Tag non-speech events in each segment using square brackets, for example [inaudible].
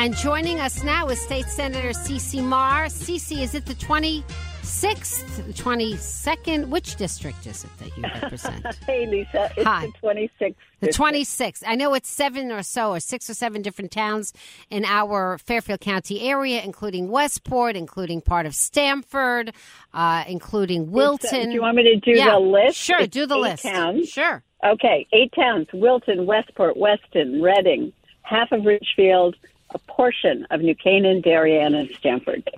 And joining us now is State Senator Ceci Maher. Ceci, is it the 26th, 22nd? Which district is it that you [laughs] represent? hey, Lisa. It's Hi. the 26th. The district. 26th. I know it's seven or so, or six or seven different towns in our Fairfield County area, including Westport, including part of Stamford, uh, including uh, Wilton. do you want me to do Yeah, the list? Sure, It's do the eight list. Towns. Sure. Okay, eight towns: Wilton, Westport, Weston, Redding, half of Ridgefield, a portion of New Canaan, Darien, and Stamford.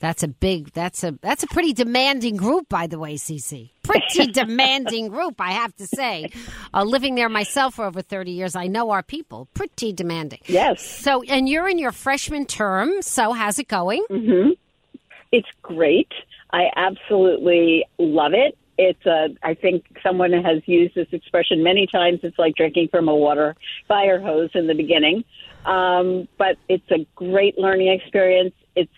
That's a big. That's a that's a pretty demanding group, by the way, Ceci. Pretty [laughs] demanding group, I have to say. Uh, living there myself for over thirty years, I know our people. Pretty demanding. Yes, So, and you're in your freshman term. So, how's it going? it's great. I absolutely love it. It's a. I think someone has used this expression many times. It's like drinking from a water fire hose in the beginning, um, but it's a great learning experience. It's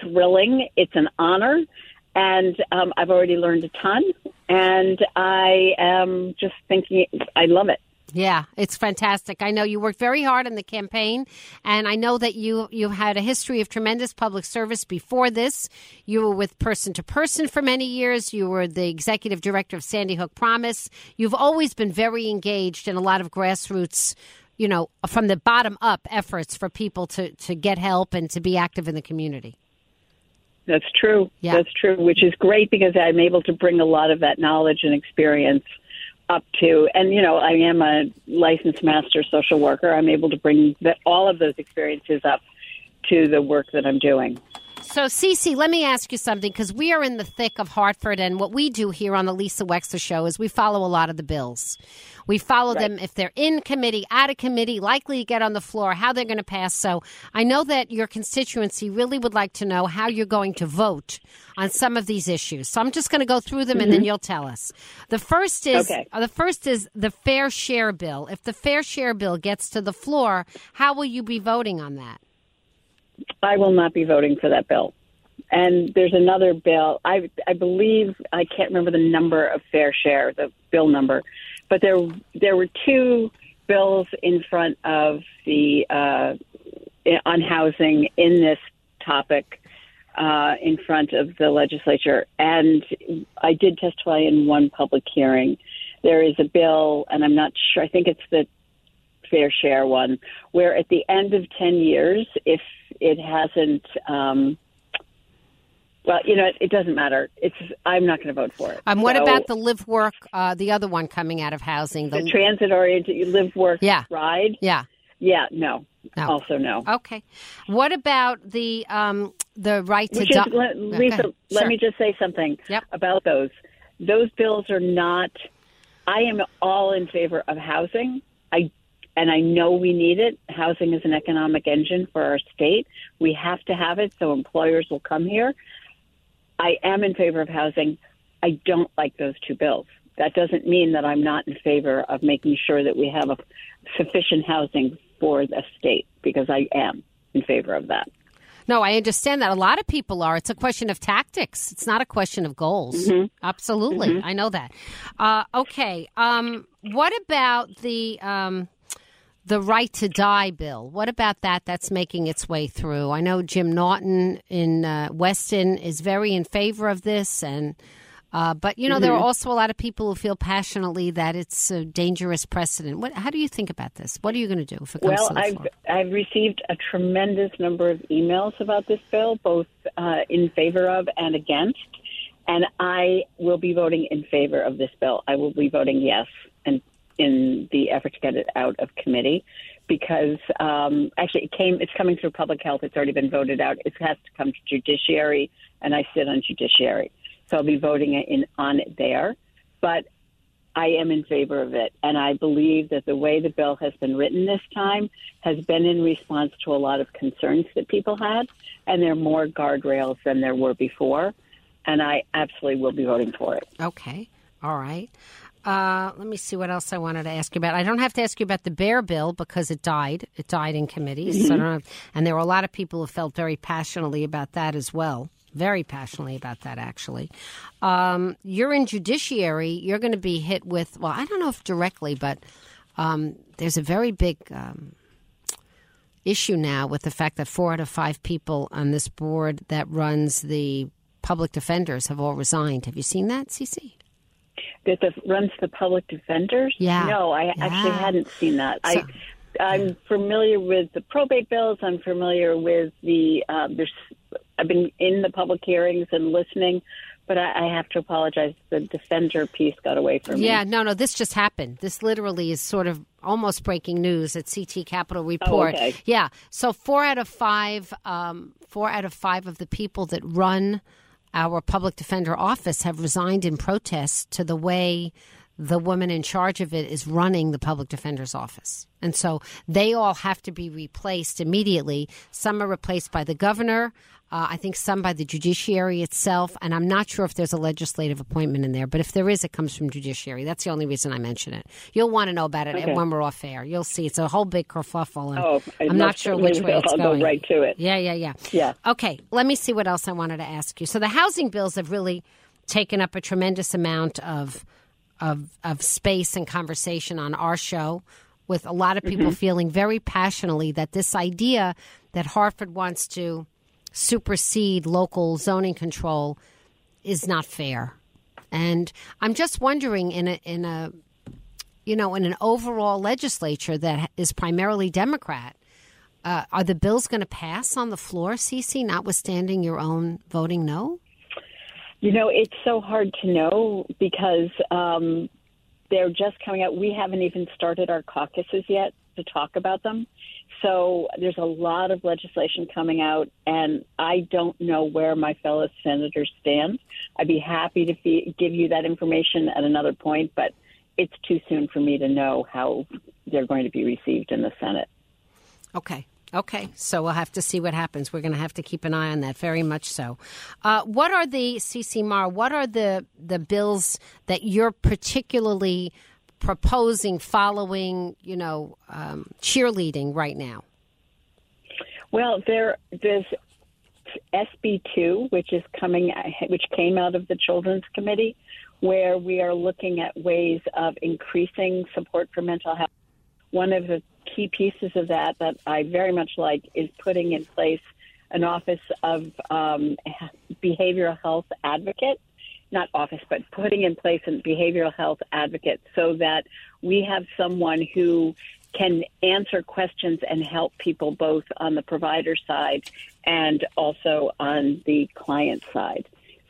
thrilling. It's an honor, and um, I've already learned a ton. And I am just thinking, I love it. Yeah, it's fantastic. I know you worked very hard on the campaign, and I know that you you had a history of tremendous public service before this. You were with Person to Person for many years. You were the executive director of Sandy Hook Promise. You've always been very engaged in a lot of grassroots, you know, from the bottom up efforts for people to to get help and to be active in the community. That's true. Yeah. That's true, which is great because I'm able to bring a lot of that knowledge and experience up to, and you know, I am a licensed master social worker. I'm able to bring that, all of those experiences up to the work that I'm doing. So, Cece, let me ask you something because we are in the thick of Hartford, and what we do here on the Lisa Wexler Show is we follow a lot of the bills. We follow them if they're in committee, out of committee, likely to get on the floor, how they're going to pass. So, I know that your constituency really would like to know how you're going to vote on some of these issues. So, I'm just going to go through them, and then you'll tell us. The first is Okay. uh, the first is the fair share bill. If the fair share bill gets to the floor, how will you be voting on that? I will not be voting for that bill. And there's another bill. I I believe I can't remember the number of fair share, the bill number, but there there were two bills in front of the uh, on housing in this topic uh, in front of the legislature, and I did testify in one public hearing. There is a bill, and I'm not sure. I think it's the fair share one, where at the end of 10 years, if it hasn't, um, well, you know, it, it doesn't matter. It's I'm not going to vote for it. Um, what So, about the live work, uh, the other one coming out of housing? the transit oriented? Live, work, Yeah. ride. yeah. Yeah, no. No. Also, no. Okay. What about the um, the right to is, die? let, Lisa, let me just say something Yep. about those. Those bills are not. I am all in favor of housing. I and I know we need it. Housing is an economic engine for our state. We have to have it so employers will come here. I am in favor of housing. I don't like those two bills. That doesn't mean that I'm not in favor of making sure that we have a sufficient housing for the state because I am in favor of that. No, I understand that. A lot of people are. It's a question of tactics. It's not a question of goals. Mm-hmm. Absolutely. I know that. Uh, okay. Um, what about the. Um, the right to die bill. What about that? That's making its way through. I know Jim Naughton in uh, Weston is very in favor of this, and uh, but you know there are also a lot of people who feel passionately that it's a dangerous precedent. What? How do you think about this? What are you going to do if it comes Well, to the I've floor? I've received a tremendous number of emails about this bill, both uh, in favor of and against, and I will be voting in favor of this bill. I will be voting yes, and in the effort to get it out of committee, because um, actually it came. It's coming through public health. It's already been voted out. It has to come to judiciary, and I sit on judiciary, so I'll be voting in on it there. But I am in favor of it. And I believe that the way the bill has been written this time has been in response to a lot of concerns that people had. And there are more guardrails than there were before. And I absolutely will be voting for it. Okay. All right. Uh, let me see what else I wanted to ask you about. I don't have to ask you about the bear bill because it died. It died in committee. So I don't have, and there were a lot of people who felt very passionately about that as well. Very passionately about that, actually. Um, you're in judiciary. You're going to be hit with, well, I don't know if directly, but um, there's a very big um, issue now with the fact that four out of five people on this board that runs the public defenders have all resigned. Have you seen that, Ceci? That the, runs the public defenders? Yeah. No, I actually hadn't seen that. So- I, I'm familiar with the probate bills. I'm familiar with the. Um, there's. I've been in the public hearings and listening, but I, I have to apologize. The defender piece got away from me. Yeah, no, no, this just happened. This literally is sort of almost breaking news at CT Capitol Report. okay. Yeah, so four out of five, um, four out of five of the people that run our public defender office have resigned in protest to the way the woman in charge of it is running the public defender's office. And so they all have to be replaced immediately. Some are replaced by the governor. Uh, I think some by the judiciary itself, and I'm not sure if there's a legislative appointment in there, but if there is, it comes from judiciary. That's the only reason I mention it. You'll want to know about it Okay. when we're off air. You'll see it's a whole big kerfuffle, and Oh, I'm not sure which [laughs] way it's I'll going. go right to it. Yeah, yeah, yeah. Yeah. Okay, let me see what else I wanted to ask you. So the housing bills have really taken up a tremendous amount of of of space and conversation on our show with a lot of people feeling very passionately that this idea that Hartford wants to supersede local zoning control is not fair. And I'm just wondering in a in a you know in an overall legislature that is primarily Democrat, uh, are the bills going to pass on the floor, Ceci, notwithstanding your own voting no? You know, it's so hard to know because um, they're just coming out. We haven't even started our caucuses yet to talk about them. So there's a lot of legislation coming out, and I don't know where my fellow senators stand. I'd be happy to fe- give you that information at another point, but it's too soon for me to know how they're going to be received in the Senate. Okay. Okay, so we'll have to see what happens. We're going to have to keep an eye on that, very much so. Uh, what are the Ceci Maher? What are the the bills that you're particularly proposing, following, you know, um, cheerleading right now? Well, there there's SB two, which is coming, which came out of the Children's Committee, where we are looking at ways of increasing support for mental health. One of the key pieces of that that I very much like is putting in place an office of um, behavioral health advocate. Not office, but putting in place a behavioral health advocate so that we have someone who can answer questions and help people both on the provider side and also on the client side.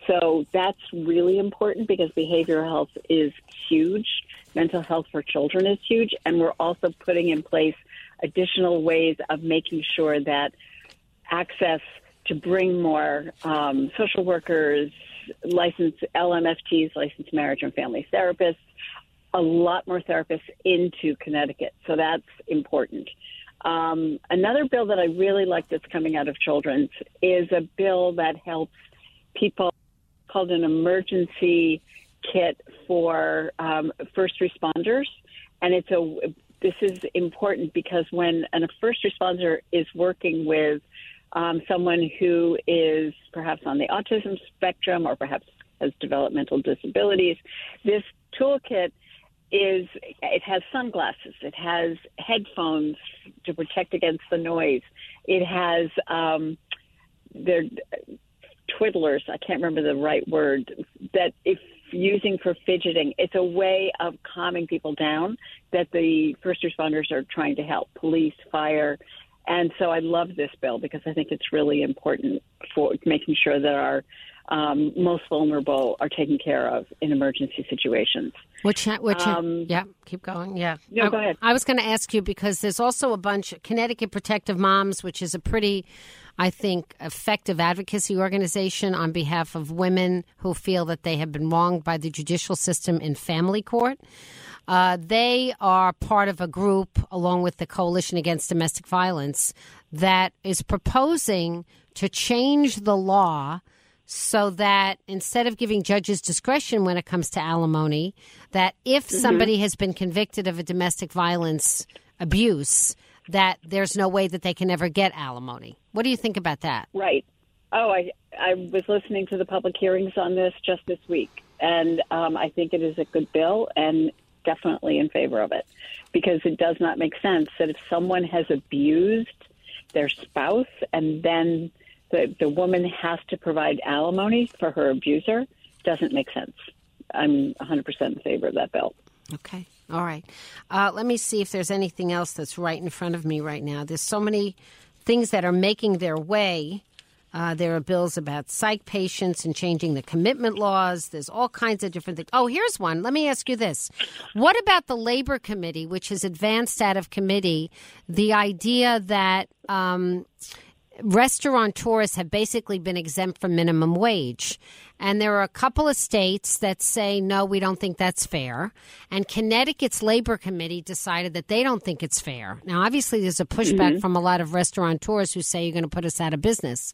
So that's really important because behavioral health is huge. Mental health for children is huge. And we're also putting in place additional ways of making sure that access to bring more um, social workers, licensed LMFTs, licensed marriage and family therapists, a lot more therapists into Connecticut. So that's important. Um, another bill that I really like that's coming out of Children's is a bill that helps people called an emergency kit for um, first responders, and it's a this is important because when a first responder is working with um, someone who is perhaps on the autism spectrum or perhaps has developmental disabilities. This toolkit is it has sunglasses, it has headphones to protect against the noise, it has um, they're twiddlers. I can't remember the right word that if using for fidgeting, it's a way of calming people down that the first responders are trying to help police, fire. And so I love this bill because I think it's really important for making sure that our um, most vulnerable are taken care of in emergency situations. Which, which, um, yeah, keep going. Yeah. No, go ahead. I, I was going to ask you because there's also a bunch, Connecticut Protective Moms, which is a pretty, I think, effective advocacy organization on behalf of women who feel that they have been wronged by the judicial system in family court. Uh, they are part of a group, along with the Coalition Against Domestic Violence, that is proposing to change the law so that instead of giving judges discretion when it comes to alimony, that if mm-hmm. somebody has been convicted of a domestic violence abuse, that there's no way that they can ever get alimony. What do you think about that? Right. Oh, I I was listening to the public hearings on this just this week, and um, I think it is a good bill, and definitely in favor of it because it does not make sense that if someone has abused their spouse and then the, the woman has to provide alimony for her abuser doesn't make sense. I'm 100% in favor of that bill. Okay. All right. Uh, let me see if there's anything else that's right in front of me right now. There's so many things that are making their way. Uh, there are bills about psych patients and changing the commitment laws. There's all kinds of different things. Oh, here's one. Let me ask you this. What about the Labor Committee, which has advanced out of committee the idea that um, restaurateurs have basically been exempt from minimum wage. And there are a couple of states that say, no, we don't think that's fair. And Connecticut's labor committee decided that they don't think it's fair. Now, obviously, there's a pushback mm-hmm. from a lot of restaurateurs who say you're going to put us out of business.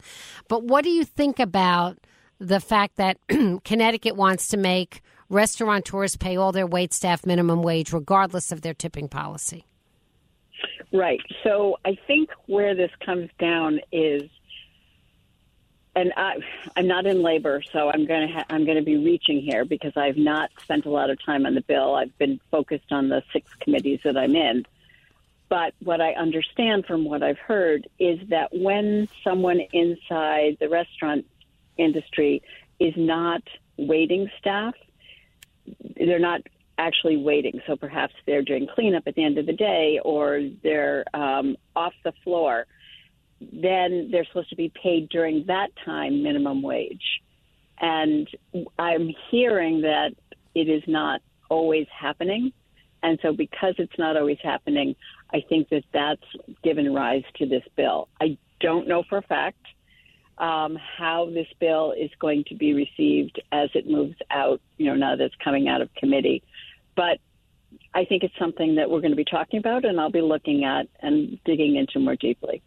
But what do you think about the fact that [clears throat] Connecticut wants to make restaurateurs pay all their wait staff minimum wage, regardless of their tipping policy? Right. So I think where this comes down is, and I, I'm not in labor, so I'm going to ha- I'm going to be reaching here because I've not spent a lot of time on the bill. I've been focused on the six committees that I'm in. But what I understand from what I've heard is that when someone inside the restaurant industry is not waiting staff, they're not actually waiting. So perhaps they're doing cleanup at the end of the day or they're um, off the floor. Then they're supposed to be paid during that time minimum wage. And I'm hearing that it is not always happening. And so, because it's not always happening, I think that that's given rise to this bill. I don't know for a fact um, how this bill is going to be received as it moves out, you know, now that it's coming out of committee. But I think it's something that we're going to be talking about, and I'll be looking at and digging into more deeply.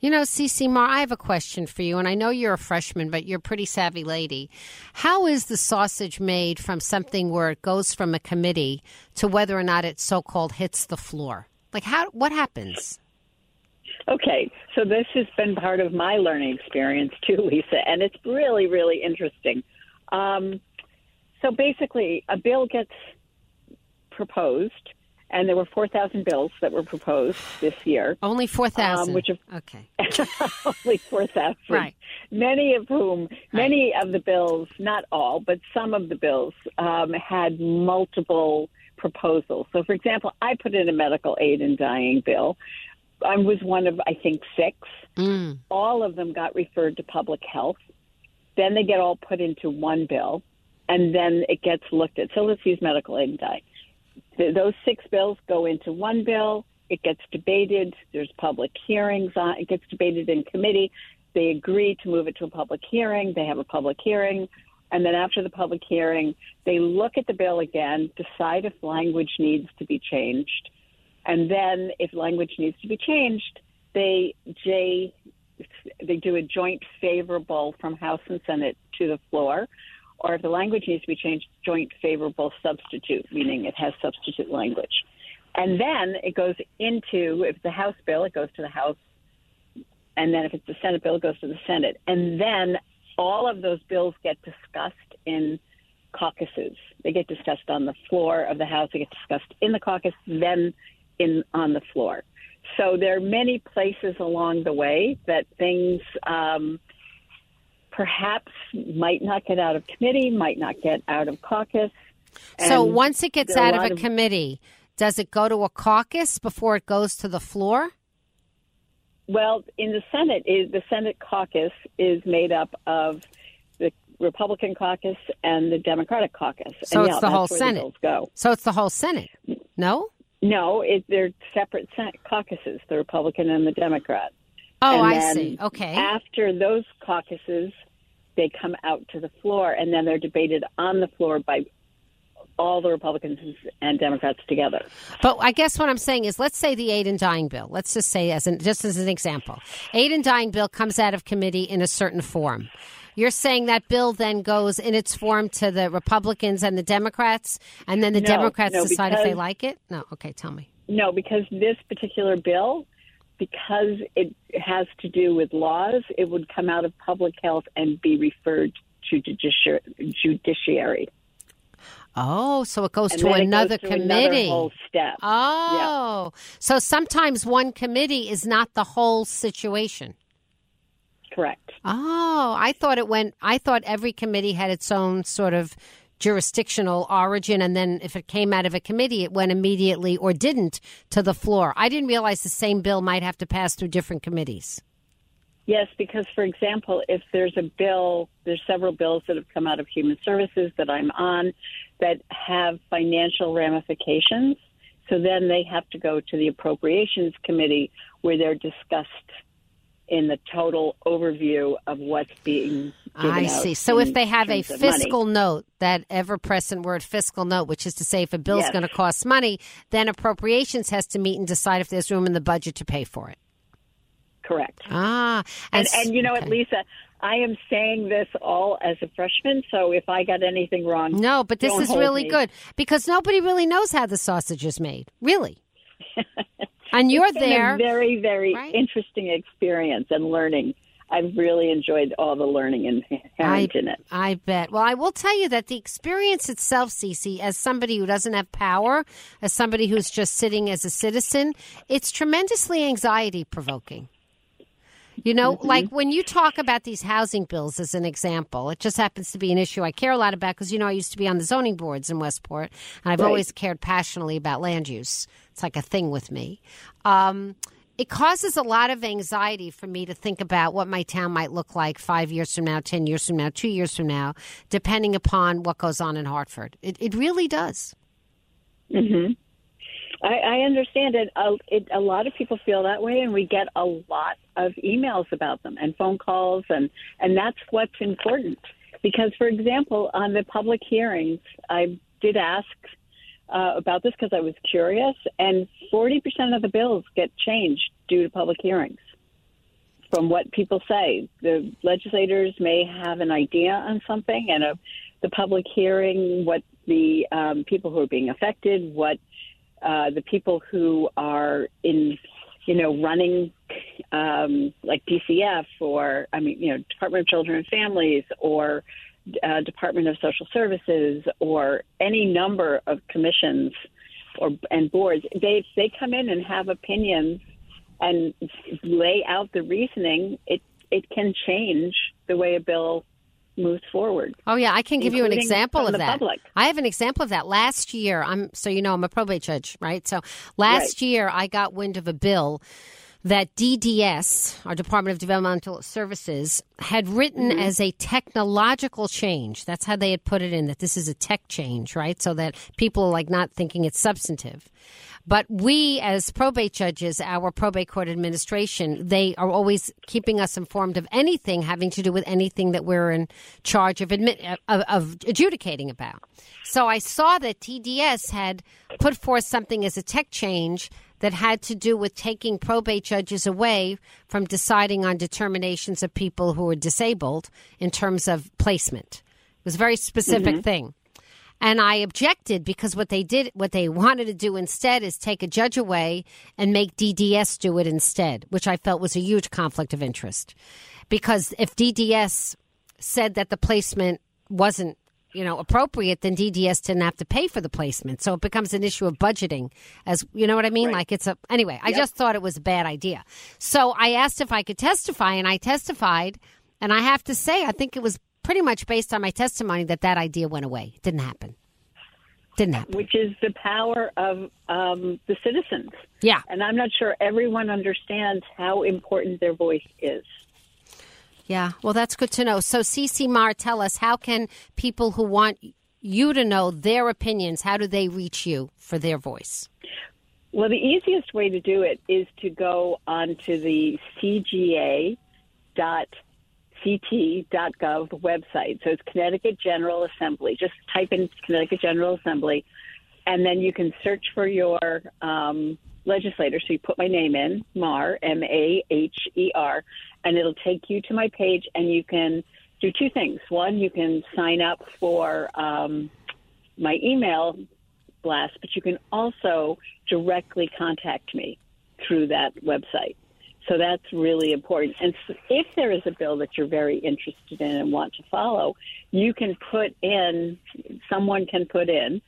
You know, Ceci Maher, I have a question for you, and I know you're a freshman, but you're a pretty savvy lady. How is the sausage made from something where it goes from a committee to whether or not it so-called hits the floor? Like, how? What happens? Okay, so this has been part of my learning experience too, Lisa, and it's really, really interesting. Um, so basically, a bill gets proposed, and there were 4,000 bills that were proposed this year. Only 4,000. Um, which have, okay. [laughs] only 4,000. Right. Many of whom, many right. of the bills, not all, but some of the bills um, had multiple proposals. So, for example, I put in a medical aid in dying bill. I was one of, I think, six. Mm. All of them got referred to public health. Then they get all put into one bill, and then it gets looked at. So let's use medical aid in dying those six bills go into one bill. It gets debated. There's public hearings on. It gets debated in committee. They agree to move it to a public hearing. They have a public hearing, and then after the public hearing, they look at the bill again, decide if language needs to be changed, and then if language needs to be changed, they J they do a joint favorable from House and Senate to the floor or if the language needs to be changed, joint favorable substitute, meaning it has substitute language. And then it goes into, if it's a House bill, it goes to the House and then if it's a Senate bill, it goes to the Senate, and then all of those bills get discussed in caucuses. They get discussed on the floor of the House. They get discussed in the caucus, then in on the floor. So there are many places along the way that things um, perhaps might not get out of committee, might not get out of caucus. So once it gets out a of a committee, does it go to a caucus before it goes to the floor? Well, in the Senate, is the Senate caucus is made up of the Republican caucus and the Democratic caucus. So and it's yeah, the whole Senate. go. So it's the whole Senate. No? No, it, they're separate Senate caucuses, the Republican and the Democrat. Oh, I see. Okay. After those caucuses, they come out to the floor, and then they're debated on the floor by all the Republicans and Democrats together. But I guess what I'm saying is, let's say the aid and dying bill. Let's just say, as an, just as an example, aid and dying bill comes out of committee in a certain form. You're saying that bill then goes in its form to the Republicans and the Democrats, and then the No, Democrats no, decide if they like it. No, okay, tell me. No, because this particular bill, because it has to do with laws, it would come out of public health and be referred to judici- judiciary. Oh, so it goes And to it goes another committee. Another whole step. Oh, so sometimes one committee is not the whole situation. Correct. Oh, I thought it went. I thought every committee had its own sort of jurisdictional origin, and then if it came out of a committee, it went immediately or didn't to the floor. I didn't realize the same bill might have to pass through different committees. Yes, because for example, if there's a bill, there's several bills that have come out of human services that I'm on that have financial ramifications. So then they have to go to the appropriations committee where they're discussed in the total overview of what's being I see. So if they have a fiscal note, that ever present word fiscal note, which is to say if a bill's Yes. going to cost money, then appropriations has to meet and decide if there's room in the budget to pay for it. correct. Ah, And, s- and you know what. Lisa, I am saying this all as a freshman, so if I got anything wrong, No, but this is really me. good because nobody really knows how the sausage is made, really. [laughs] and you're been there. a very, very right? interesting experience and learning. I've really enjoyed all the learning inherent in it. I bet. Well, I will tell you that the experience itself, Ceci, as somebody who doesn't have power, as somebody who's just sitting as a citizen, it's tremendously anxiety provoking. You know, Mm-hmm. like when you talk about these housing bills as an example, it just happens to be an issue I care a lot about because, you know, I used to be on the zoning boards in Westport and I've Right. always cared passionately about land use. It's like a thing with me. Um, it causes a lot of anxiety for me to think about what my town might look like five years from now, 10 years from now, two years from now, depending upon what goes on in Hartford. It, it really does. I, I understand it. A, it. a lot of people feel that way, and we get a lot of emails about them and phone calls, and, and that's what's important. Because, for example, on the public hearings, I did ask uh, about this because I was curious, and 40% of the bills get changed due to public hearings. From what people say, the legislators may have an idea on something, and a, the public hearing, what the um, people who are being affected, what uh, the people who are in, you know, running um, like DCF or, I mean, you know, Department of Children and Families or uh, Department of Social Services or any number of commissions or and boards. They they come in and have opinions and lay out the reasoning. It it can change the way a bill moves forward. Oh yeah, I can give you an example of that. public. I have an example of that. Last year, I'm so you know I'm a probate judge, right? So last year I got wind of a bill that DDS, our Department of Developmental Services, had written Mm-hmm. as a technological change. That's how they had put it in that this is a tech change, right? So that people are like not thinking it's substantive. But we, as probate judges, our probate court administration, they are always keeping us informed of anything having to do with anything that we're in charge of, admit, of, of adjudicating about. So I saw that DDS had put forth something as a tech change that had to do with taking probate judges away from deciding on determinations of people who are disabled in terms of placement. It was a very specific mm-hmm. thing. And I objected because what they did, what they [laughs] wanted to do instead is take a judge away and make DDS do it instead, which I felt was a huge conflict of interest. Because if DDS said that the placement wasn't you know appropriate then DDS didn't have to pay for the placement so it becomes an issue of budgeting as you know what I mean Right. like it's a anyway I just thought it was a bad idea so I asked if I could testify and I testified and I have to say I think it was pretty much based on my testimony that that idea went away it didn't happen didn't happen which is the power of um, the citizens. yeah And I'm not sure everyone understands how important their voice is. Yeah, well, that's good to know. So, Ceci Maher, tell us how can people who want you to know their opinions, how do they reach you for their voice? Well, the easiest way to do it is to go onto the cga.ct.gov website. So it's Connecticut General Assembly. Just type in Connecticut General Assembly, and then you can search for your um, legislator. So you put my name in, Maher, M A H E R, and it'll take you to my page, and you can do two things. One, you can sign up for um, my email blast, but you can also directly contact me through that website. So that's really important. And s- if there is a bill that you're very interested in and want to follow, you can put in, someone can put in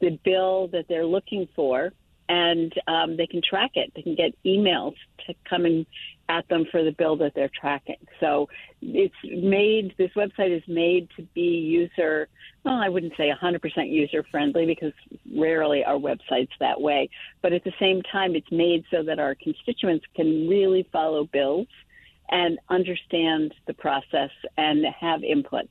the bill that they're looking for, and um, they can track it. They can get emails to coming at them for the bill that they're tracking. So it's made, this website is made to be user, well, I wouldn't say 100% user friendly because rarely are websites that way. But at the same time, it's made so that our constituents can really follow bills and understand the process and have input.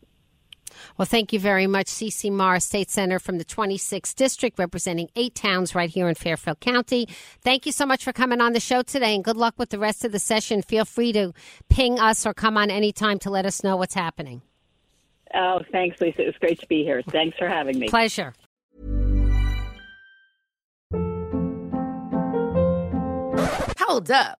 Well, thank you very much, Ceci Maher, State Senator from the 26th District, representing eight towns right here in Fairfield County. Thank you so much for coming on the show today, and good luck with the rest of the session. Feel free to ping us or come on anytime to let us know what's happening. Oh, thanks, Lisa. It was great to be here. Thanks for having me. Pleasure. Hold up.